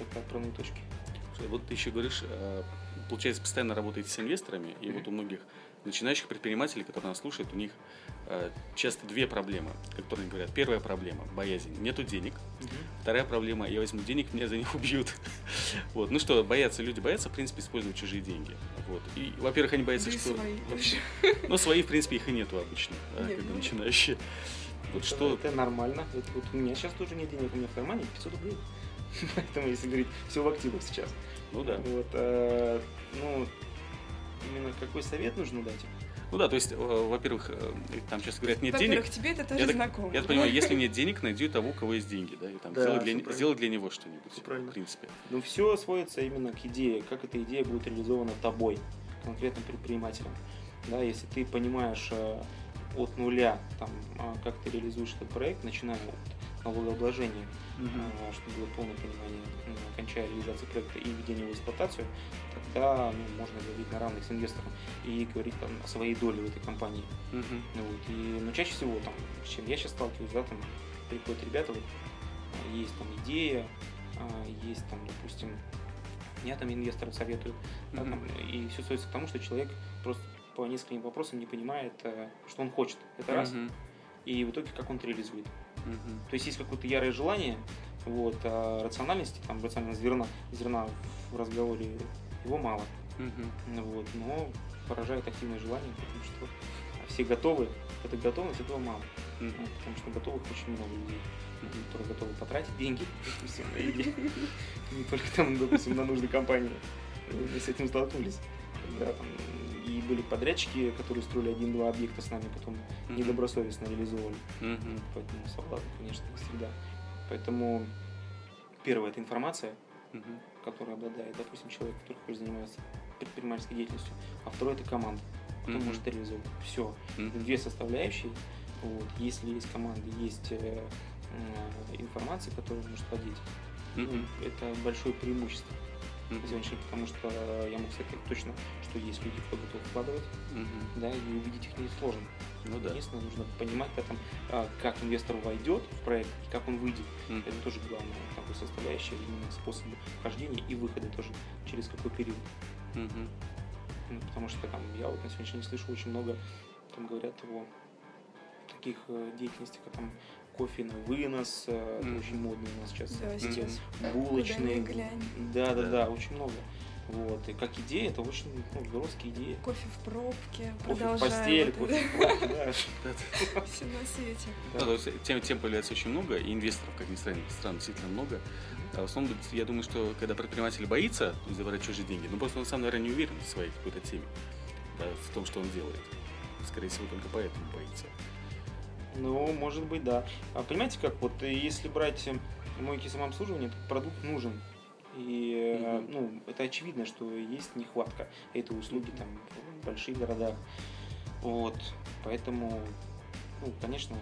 Speaker 2: это отправные точки.
Speaker 1: Вот ты еще говоришь, э, получается, постоянно работаете с инвесторами, и mm-hmm. вот у многих начинающих предпринимателей, которые нас слушают, у них э, часто две проблемы, которые они говорят. Первая проблема – боязнь. Нету денег. Угу. Вторая проблема – я возьму денег, меня за них убьют. вот. Ну что, боятся, люди боятся, в принципе, использовать чужие деньги. Вот. И, во-первых, они боятся,
Speaker 3: да
Speaker 1: что...
Speaker 3: Свои.
Speaker 1: Вообще... Ну, свои, в принципе, их и нету обычно, да, Нет, когда ну... начинающие.
Speaker 2: Вот это, что... это нормально. Вот у меня сейчас тоже нет денег, у меня в кармане 500 рублей. Поэтому, если говорить, все в активах сейчас.
Speaker 1: Ну да.
Speaker 2: Вот, э, ну, именно какой совет нужно дать?
Speaker 1: Ну да, то есть, э, во-первых, э, там часто говорят, нет денег.
Speaker 3: Во-первых, тебе это тоже
Speaker 1: я
Speaker 3: знакомо.
Speaker 1: Так, я так понимаю, если нет денег, найди того, у кого есть деньги, да, и там да, сделай, для, сделай для него что-нибудь, в принципе.
Speaker 2: Ну, все сводится именно к идее, как эта идея будет реализована тобой, конкретным предпринимателем. Да, если ты понимаешь э, от нуля, там, а, как ты реализуешь этот проект, начиная от налогообложения, mm-hmm. чтобы было полное понимание, ну, окончая реализацию проекта и введение в эксплуатацию, тогда ну, можно говорить на равных с инвестором и говорить там, о своей доле в этой компании. Mm-hmm. Вот. И, но чаще всего, там, с чем я сейчас сталкиваюсь, да, там приходят ребята, вот, есть там идея, а, есть там, допустим, меня там инвесторы советуют, mm-hmm. да, там, и все сводится к тому, что человек просто по нескольким вопросам не понимает, э, что он хочет. Это mm-hmm. раз. И в итоге, как он это реализует. То есть есть какое-то ярое желание, вот, а рациональности, там, рационального зерна, зерна в разговоре его мало. Mm-hmm. Вот, но поражает активное желание, потому что все готовы, эта готовность этого мало. Mm-hmm. Потому что готовых очень много людей которые готовы потратить деньги, допустим, на идеи. Не только там, допустим, на нужды компании. Мы с этим столкнулись. Да, там, и были подрядчики, которые строили один-два объекта с нами, потом mm-hmm. недобросовестно реализовывали. Mm-hmm. Поэтому соблазн, конечно, всегда. Поэтому первое это информация, mm-hmm. которая обладает, допустим, человек, который хочет заниматься предпринимательской деятельностью, а второе это команда, кто mm-hmm. может реализовывать. Все. Mm-hmm. Две составляющие. Вот. Если есть команда, есть э, э, информация, которую может владеть, mm-hmm. ну, это большое преимущество mm-hmm. сегодняшний, потому что я могу сказать точно, что есть люди, кто готов вкладывать, mm-hmm. да, и увидеть их не сложно. Ну, да. Единственное, нужно понимать этом, а, как инвестор войдет в проект и как он выйдет. Mm-hmm. Это тоже главная такая составляющая, именно способы вхождения и выхода тоже через какой период. Mm-hmm. Ну, потому что там я вот на сегодняшний день слышу очень много, там говорят о таких э, деятельностях, как там кофе на вынос, mm. очень модный у нас сейчас, да, сейчас булочные. Да, да, да, очень много. Вот. И как идея, это очень ну, громкие идеи.
Speaker 3: Кофе в пробке,
Speaker 2: кофе в постели, кофе в пробке, да.
Speaker 3: Все на свете.
Speaker 1: Да, то есть тем, тем появляется очень много, и инвесторов, как ни странно, стран действительно много. А в основном, я думаю, что когда предприниматель боится забрать чужие деньги, ну просто он сам, наверное, не уверен в своей какой-то теме, да, в том, что он делает. Скорее всего, только поэтому боится.
Speaker 2: Ну, может быть, да. А понимаете, как вот если брать мойки самообслуживания, этот продукт нужен. И mm-hmm. ну, это очевидно, что есть нехватка этой услуги там в больших городах. Вот. Поэтому, ну, конечно,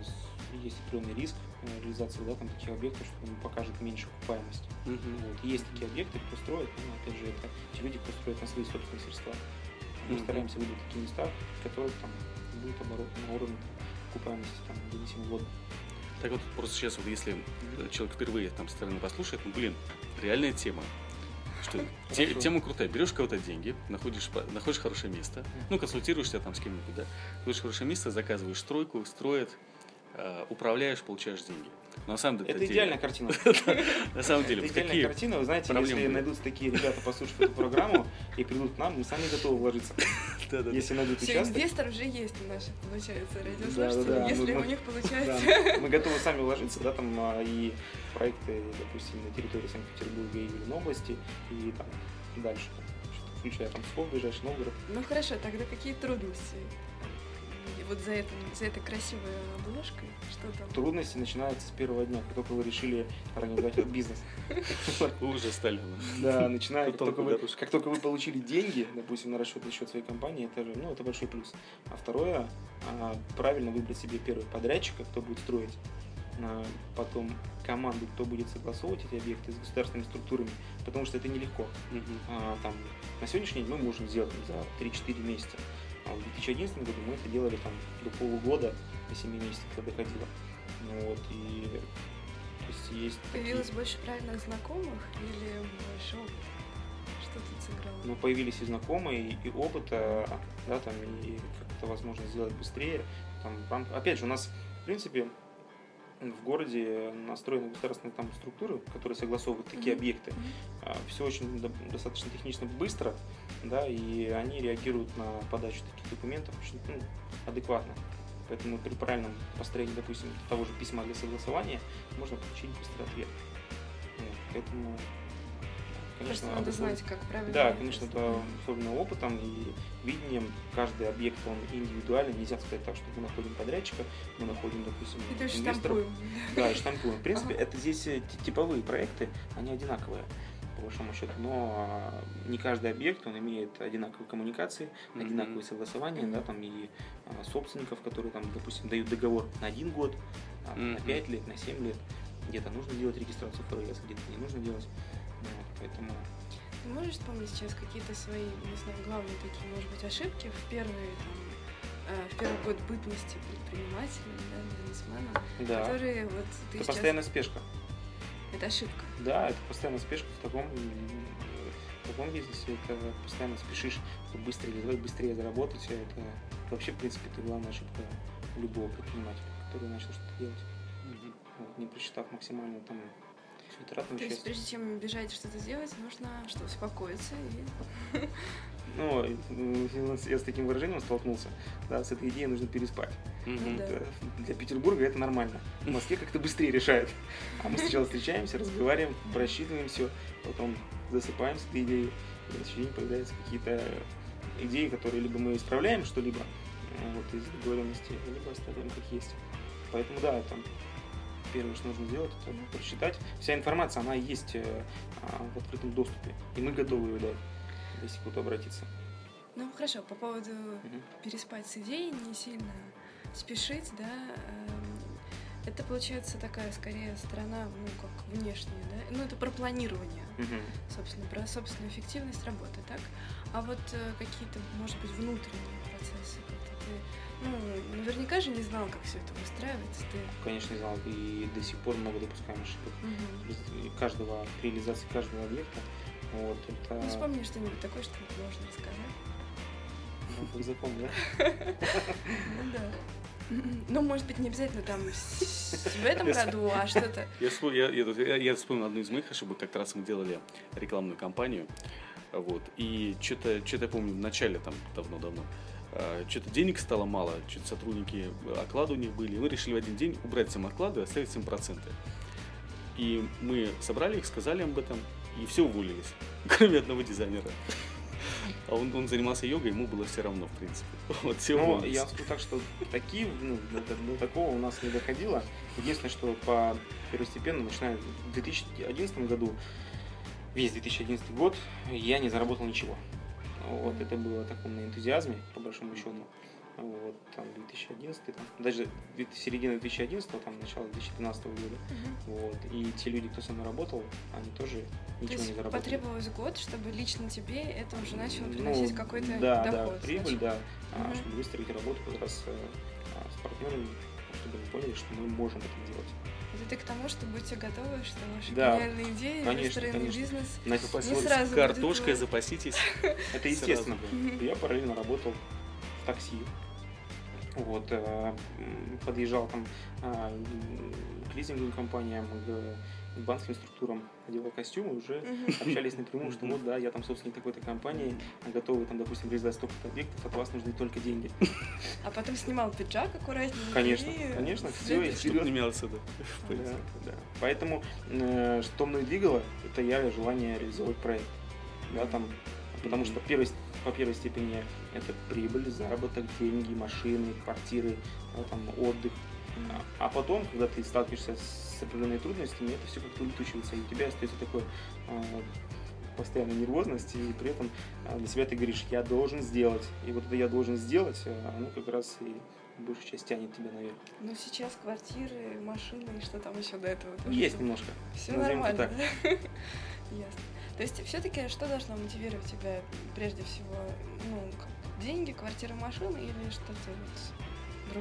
Speaker 2: есть определенный риск э, реализации да, там, таких объектов, что он покажет меньше окупаемость. Mm-hmm. Вот. есть такие объекты, кто строит, но опять же, это те люди, кто строит на свои собственные средства. Мы mm-hmm. стараемся выбрать такие места, в которых там будет оборот на уровне окупаемости там, независимо года.
Speaker 1: Так вот, просто сейчас, вот если человек впервые там стороны послушает, ну, блин, реальная тема. Что те, тема крутая. Берешь кого-то деньги, находишь, находишь хорошее место, ну, консультируешься там с кем-нибудь, да, находишь хорошее место, заказываешь стройку, строят, э, управляешь, получаешь деньги. Но на самом деле
Speaker 2: это идеальная картина.
Speaker 1: На самом деле,
Speaker 2: это идеальная картина. Вы знаете, если найдутся такие ребята, послушают эту программу и придут к нам, мы сами готовы вложиться. Если найдут участок.
Speaker 3: Инвестор уже есть у наших, получается, радиослушателей, если у них получается.
Speaker 2: Мы готовы сами вложиться, да, там а, и проекты, допустим, на территории Санкт-Петербурга и Ленобласти, и там дальше, включая там Псков, ближайший Новгород.
Speaker 3: Ну хорошо, тогда какие трудности вот за, это, за этой красивой обложкой? Что там?
Speaker 2: Трудности начинаются с первого дня, как только вы решили организовать этот бизнес.
Speaker 1: уже стали.
Speaker 2: Да, начиная, как только, вы, как только вы получили деньги, допустим, на расчетный счет своей компании, это же, ну, это большой плюс. А второе, а, правильно выбрать себе первый подрядчика, кто будет строить а, потом команду, кто будет согласовывать эти объекты с государственными структурами, потому что это нелегко. Uh-huh. А, там, на сегодняшний день мы можем сделать за 3-4 месяца. А в 2011 году мы это делали там до полугода, до 7 месяцев это доходило. Ну вот, и то есть есть
Speaker 3: Появилось такие... больше правильных знакомых или больше опыта? Что тут сыграло?
Speaker 2: Ну, появились и знакомые, и опыта, да, там, и как-то возможно сделать быстрее. Там, опять же, у нас, в принципе, в городе настроены государственные там структуры, которые согласовывают такие mm-hmm. объекты. Mm-hmm. Все очень достаточно технично быстро, да, и они реагируют на подачу таких документов очень ну, адекватно. Поэтому при правильном построении, допустим, того же письма для согласования можно получить быстрый ответ. Поэтому
Speaker 3: конечно, надо знать, как правильно.
Speaker 2: Да, конечно, это особенно опытом и видением. Каждый объект, он индивидуальный. Нельзя сказать так, что мы находим подрядчика, мы находим, допустим,
Speaker 3: и инвесторов.
Speaker 2: Да, и штампуем. В принципе, ага. это здесь э, типовые проекты, они одинаковые по большому счету, но а, не каждый объект, он имеет одинаковые коммуникации, mm-hmm. одинаковые согласования, mm-hmm. да, там и а, собственников, которые там, допустим, дают договор на один год, а, mm-hmm. на пять лет, на семь лет. где-то нужно делать регистрацию ФРС, где-то не нужно делать. Поэтому
Speaker 3: Ты можешь вспомнить сейчас какие-то свои, не знаю, главные такие, может быть, ошибки в первые там, э, в первый год бытности предпринимателем, да, бизнесменом,
Speaker 2: да,
Speaker 3: которые вот ты
Speaker 2: это
Speaker 3: сейчас...
Speaker 2: постоянная спешка.
Speaker 3: Это ошибка.
Speaker 2: Да, это постоянная спешка в таком, в таком бизнесе, это постоянно спешишь, чтобы быстрее реализовать, быстрее заработать. Это вообще, в принципе, это главная ошибка любого предпринимателя, который начал что-то делать. Вот, не просчитав максимально там
Speaker 3: То есть прежде чем бежать что-то сделать, нужно что, успокоиться и...
Speaker 2: Ну, я с таким выражением столкнулся, да, с этой идеей нужно переспать. Это- Для Петербурга это нормально. В Москве как-то быстрее решает. А мы сначала встречаемся, разговариваем, просчитываем все, потом засыпаем с этой идеей, и на следующий день появляются какие-то идеи, которые либо мы исправляем что-либо э, вот, из договоренности, либо оставляем как есть. Поэтому да, там первое, что нужно сделать, это прочитать. Вся информация, она есть э, а, в открытом доступе, и мы готовы ее дать, если кто-то обратиться.
Speaker 3: Ну, хорошо, по поводу
Speaker 2: Мгм.
Speaker 3: переспать с идеей, не сильно спешить, да, эм, это получается такая, скорее, сторона, ну, как внешняя, да, ну, это про планирование,
Speaker 2: Мгм.
Speaker 3: собственно, про собственную эффективность работы, так? А вот э, какие-то, может быть, внутренние процессы, как-то ты, ну, наверняка же не знал, как все это выстраивается, ты...
Speaker 2: Конечно, не знал, и до сих пор много допускаем ошибок. Из каждого, при реализации каждого объекта. Вот, это
Speaker 3: Ну, вспомни что-нибудь такое, что можно рассказать.
Speaker 2: ну, как закон, да?
Speaker 3: Ну, да. Ну, может быть, не обязательно там в этом году, а что-то...
Speaker 1: Я, я, я, тут- я- я вспомнил одну из моих ошибок. Как раз мы делали рекламную кампанию. Вот. И что-то, что-то я помню в начале, там, давно-давно, что-то денег стало мало, что-то сотрудники, э, оклады у них были. И мы решили в один день убрать всем оклады и оставить всем проценты. И мы собрали их, сказали им об этом, и все уволились, кроме одного дизайнера. А он, он занимался йогой, ему было все равно, в принципе. Вот, все уволились.
Speaker 2: я скажу так, что такие, ну, до- до такого у нас не доходило. Единственное, что по первостепенно, начиная в 2011 году, весь 2011 год, я не заработал ничего. Вот, это было таком на энтузиазме, по большому счету. Вот, там 2011, там, даже середина 2011, там, начало 2012 года.
Speaker 3: Мгм.
Speaker 2: Вот, и те люди, кто со мной работал, они тоже
Speaker 3: То
Speaker 2: ничего
Speaker 3: есть
Speaker 2: не заработали.
Speaker 3: потребовалось год, чтобы лично тебе это уже начало
Speaker 2: Ну,
Speaker 3: приносить какой-то
Speaker 2: да,
Speaker 3: доход.
Speaker 2: Да, прибыль,
Speaker 3: значит.
Speaker 2: да,
Speaker 3: Мгм.
Speaker 2: чтобы выстроить работу как раз э, а, с партнерами, чтобы они поняли, что мы можем это делать.
Speaker 3: Это ты к тому, что будьте готовы, что ваши
Speaker 2: Да,
Speaker 3: гениальные идеи,
Speaker 2: конечно,
Speaker 3: выстроенный
Speaker 2: конечно.
Speaker 3: бизнес
Speaker 2: Значит,
Speaker 3: не сразу
Speaker 1: картошкой,
Speaker 3: будет-
Speaker 1: запаситесь.
Speaker 2: это естественно. Я параллельно работал в такси. Вот, э, подъезжал там м, к лизинговым компаниям, к банковским структурам, одевал костюмы, уже
Speaker 3: Мгм.
Speaker 2: общались напрямую, что вот, да, я там собственник такой-то компании, готовы там, допустим, реализовать столько-то объектов, от вас нужны только деньги.
Speaker 3: А потом снимал пиджак аккуратненько.
Speaker 2: Конечно,
Speaker 3: и
Speaker 2: конечно,
Speaker 3: следующий.
Speaker 2: и вперед.
Speaker 1: не мялся, да.
Speaker 2: Поэтому э, что мной двигало, это я желание реализовать проект. Да, там, потому что первый, по первой степени это прибыль, заработок, деньги, машины, квартиры, да, там, отдых. А- А потом, когда ты сталкиваешься с определенными трудностями, это все как-то улетучивается, и у тебя остается такой э, постоянная нервозность, и при этом э, для себя ты говоришь, я должен сделать. И вот это я должен сделать, э, оно как раз и большую часть тянет тебя наверх.
Speaker 3: Ну, сейчас квартиры, машины и что там еще до этого. тоже
Speaker 2: Есть немножко.
Speaker 3: Все
Speaker 2: Назовем
Speaker 3: нормально, да? Ясно. То есть все-таки что должно мотивировать тебя прежде всего? Ну, деньги, квартира, машина или что-то вот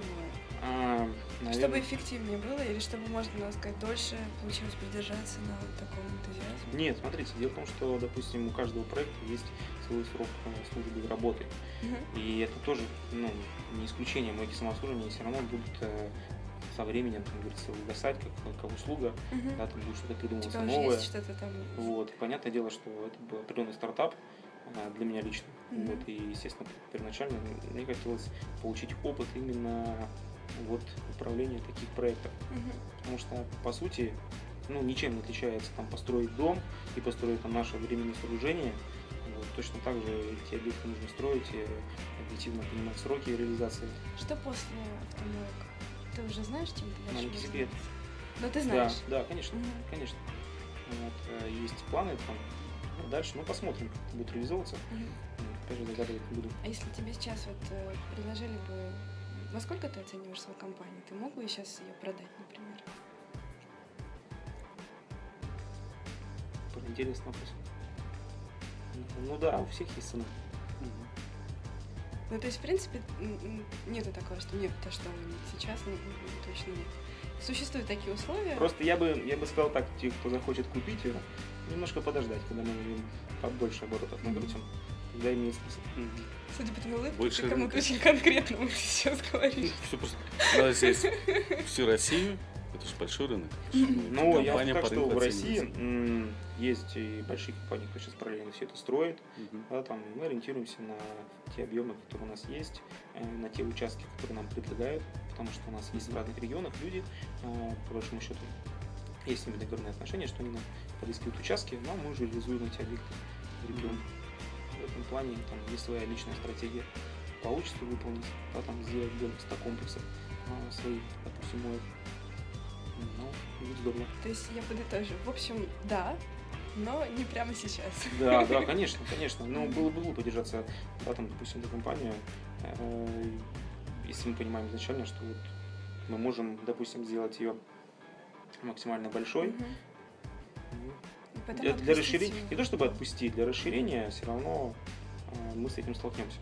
Speaker 3: другое?
Speaker 2: А,
Speaker 3: Чтобы
Speaker 2: наверное,
Speaker 3: эффективнее было или чтобы, можно сказать, дольше получилось придержаться на вот таком энтузиазме?
Speaker 2: Нет, смотрите, дело в том, что, допустим, у каждого проекта есть свой срок э, службы работы.
Speaker 3: Мгм.
Speaker 2: И это тоже ну, не исключение. Но эти самообслуживания все равно будут э, со временем, как говорится, угасать как, как услуга.
Speaker 3: Мгм.
Speaker 2: Да, там будет что-то придумываться
Speaker 3: уже
Speaker 2: новое.
Speaker 3: есть что-то там.
Speaker 2: Вот. И понятное дело, что это был определенный стартап для меня лично.
Speaker 3: Мгм.
Speaker 2: Вот. И, естественно, первоначально мне хотелось получить опыт именно вот управления таких проектов.
Speaker 3: Мгм.
Speaker 2: Потому что, по сути, ну, ничем не отличается там построить дом и построить там наше временное сооружение. Вот, точно так же эти объекты нужно строить и объективно понимать сроки реализации.
Speaker 3: Что после автомоек? Ты уже знаешь, чем ты дальше? Ну, ты знаешь.
Speaker 2: Да, да, конечно,
Speaker 3: Мгм.
Speaker 2: конечно. Вот, э, есть планы там. А Дальше, ну, посмотрим, как это будет реализовываться. Вот, Опять же, загадывать не буду.
Speaker 3: А если тебе сейчас вот э, предложили бы... Во сколько ты оцениваешь свою компанию? Ты мог бы сейчас ее продать, например?
Speaker 2: интересный вопрос. Ну да, у всех есть цена.
Speaker 3: Ну, то есть, в принципе, нету такого, что нет, то, что сейчас, ну, м, точно нет. Существуют такие условия.
Speaker 2: Просто я бы, я бы сказал так, те, кто захочет купить ее, немножко подождать, когда мы им побольше оборотов накрутим. Тогда имеет смысл.
Speaker 3: Судя по твоей улыбке,
Speaker 1: Больше
Speaker 3: ты кому-то очень конкретно сейчас говоришь.
Speaker 1: Все просто. Надо взять всю Россию. Это же большой рынок.
Speaker 2: Ну, я так, что
Speaker 1: рынку
Speaker 2: в России есть и большие компании, кто сейчас параллельно все это строит.
Speaker 1: Мгм.
Speaker 2: Да, там мы ориентируемся на те объемы, которые у нас есть, э, на те участки, которые нам предлагают, потому что у нас есть в разных регионах люди, э, по большому счету, есть с ними договорные отношения, что они нам подыскивают участки, но мы уже реализуем эти объекты в регион. В этом плане там есть своя личная стратегия. Получится выполнить, да, там сделать до 100 комплексов а, своих, допустим, моих. Ну, будет здорово.
Speaker 3: То есть я подытожу. В общем, да, но не прямо сейчас.
Speaker 2: Да, да, конечно, конечно. Но было бы глупо держаться, да, там, допустим, эту компанию, э, если мы понимаем изначально, что вот мы можем, допустим, сделать ее максимально большой.
Speaker 3: Потом
Speaker 2: Для, для расширения, не то чтобы отпустить, для расширения все равно э, мы с этим столкнемся.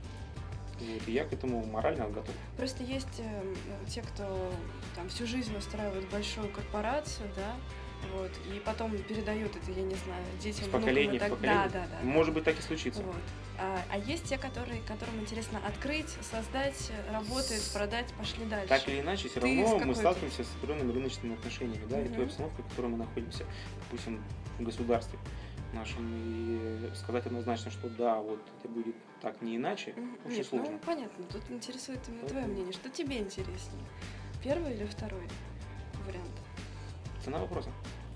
Speaker 2: Вот, и я к этому морально готов.
Speaker 3: Просто есть э, те, кто там всю жизнь устраивает большую корпорацию, да, вот, и потом передают это, я не знаю, детям,
Speaker 2: С поколения в поколение.
Speaker 3: Да, да, да.
Speaker 2: Может быть, так и случится.
Speaker 3: Вот. А, а есть те, которые, которым интересно открыть, создать, работать, продать, пошли дальше.
Speaker 2: Так или иначе, все
Speaker 3: Ты
Speaker 2: равно мы сталкиваемся с определенными рыночными отношениями, да, и той обстановкой, в которой мы находимся, допустим, в государстве нашем. И сказать однозначно, что да, вот это будет так не иначе,
Speaker 3: Мгм.
Speaker 2: очень
Speaker 3: Нет,
Speaker 2: сложно.
Speaker 3: ну понятно, тут интересует именно твое мнение. Что тебе интереснее? Первый или второй вариант?
Speaker 2: Цена вопроса.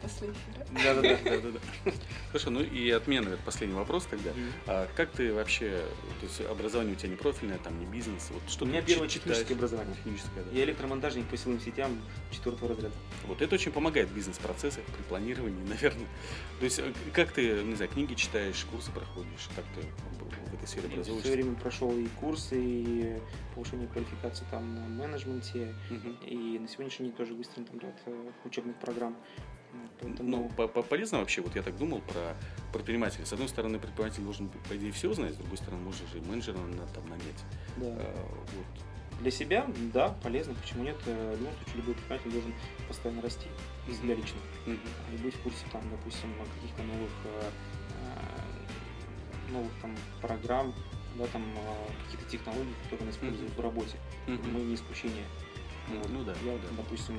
Speaker 3: после эфира.
Speaker 2: Да-да-да.
Speaker 1: Да-да-да. Хорошо, ну и от меня, наверное, последний вопрос тогда. А как ты вообще, то есть образование у тебя не профильное, там не бизнес, вот что
Speaker 2: У меня первое техническое образование.
Speaker 1: Техническое, да.
Speaker 2: Я электромонтажник по силовым сетям четвертого разряда.
Speaker 1: Вот это очень помогает в бизнес-процессах, при планировании, наверное. То есть э, как ты, не знаю, книги читаешь, курсы проходишь, как ты в этой сфере образовываешься?
Speaker 2: свое время прошел и курсы, и повышение квалификации там на менеджменте, и на сегодняшний день тоже выстроен там ряд э, учебных программ.
Speaker 1: Ну, по- по- полезно вообще, вот я так думал про предпринимателя. С одной стороны, предприниматель должен, по идее, все знать, с другой стороны, можно же и менеджера на- там нанять.
Speaker 2: да.
Speaker 1: А, вот.
Speaker 2: Для себя, да, полезно, почему нет. В любом случае, любой предприниматель должен постоянно расти и себя лично.
Speaker 1: Мгм.
Speaker 2: И быть в курсе, там, допустим, каких-то новых, э, э, новых там, программ, да, там, каких-то технологий, которые мы используем в работе.
Speaker 1: Мгм.
Speaker 2: Мы не исключение.
Speaker 1: Ну,
Speaker 2: Вот.
Speaker 1: ну да,
Speaker 2: Я,
Speaker 1: да.
Speaker 2: допустим,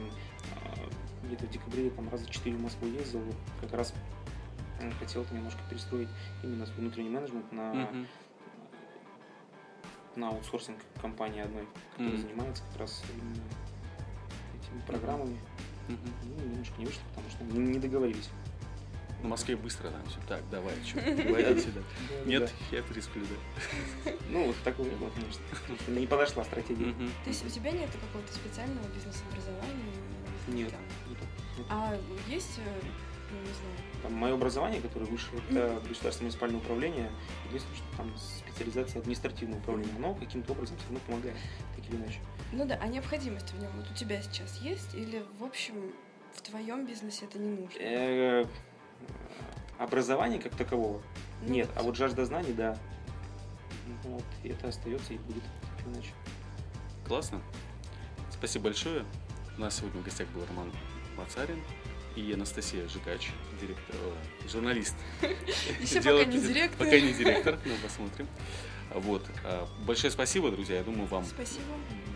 Speaker 2: где-то в декабре там раза четыре в Москву ездил, как раз э, хотел это немножко перестроить именно свой внутренний менеджмент на,
Speaker 1: Мгм.
Speaker 2: на аутсорсинг компании одной, которая
Speaker 1: Мгм.
Speaker 2: занимается как раз именно этими программами.
Speaker 1: Мгм.
Speaker 2: Ну, немножко не вышло, потому что не, не договорились.
Speaker 1: В Москве быстро там все. Так, давай, что, говори сюда. Нет, я пересплю, да.
Speaker 2: Ну, вот такого не было, конечно. Не подошла стратегия.
Speaker 3: То есть у тебя нет какого-то специального бизнес-образования?
Speaker 2: Нет.
Speaker 3: Там.
Speaker 2: Нет.
Speaker 3: А есть, э, ну, не знаю,
Speaker 2: Там, мое образование, которое выше, это государственное муниципальное управление. Единственное, что там специализация административного управления, но каким-то образом все равно помогает, так или иначе.
Speaker 3: Ну да, а необходимость в нем вот у тебя сейчас есть? Или, в общем, в твоем бизнесе это не нужно?
Speaker 2: Э, Образования как такового
Speaker 3: Ну
Speaker 2: нет, а вот жажда знаний, да. Вот, и это остается и будет, так или иначе.
Speaker 1: Классно. Спасибо большое. У нас сегодня в гостях был Роман Мацарин и Анастасия Жигач, директор, э, журналист.
Speaker 3: Еще пока не директор.
Speaker 1: Пока не директор, но посмотрим. Вот. А, Большое спасибо, друзья. Я думаю, вам
Speaker 3: Спасибо.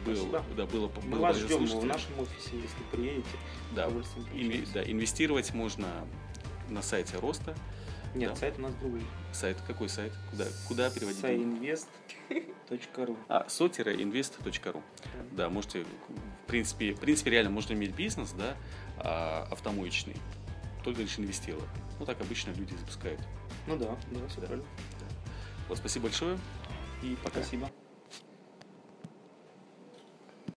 Speaker 1: было,
Speaker 2: Спасибо.
Speaker 1: да, было,
Speaker 2: Мы
Speaker 1: было
Speaker 2: вас
Speaker 1: полезно
Speaker 2: ждем
Speaker 1: слушать.
Speaker 2: в нашем офисе, если приедете. с
Speaker 1: Да, да, инвестировать можно на сайте Роста.
Speaker 2: Нет,
Speaker 1: да.
Speaker 2: сайт у нас другой.
Speaker 1: Сайт, какой сайт? Куда, куда переводить?
Speaker 2: Сайинвест.ру
Speaker 1: А, so-invest.ru. Да, можете, в принципе, в принципе, реально можно иметь бизнес, да, а, автомоечный, только лишь инвестировать. Ну, так обычно люди запускают.
Speaker 2: Ну да, да, все
Speaker 1: Да.
Speaker 2: правильно.
Speaker 1: Вот, спасибо большое и пока.
Speaker 2: Спасибо.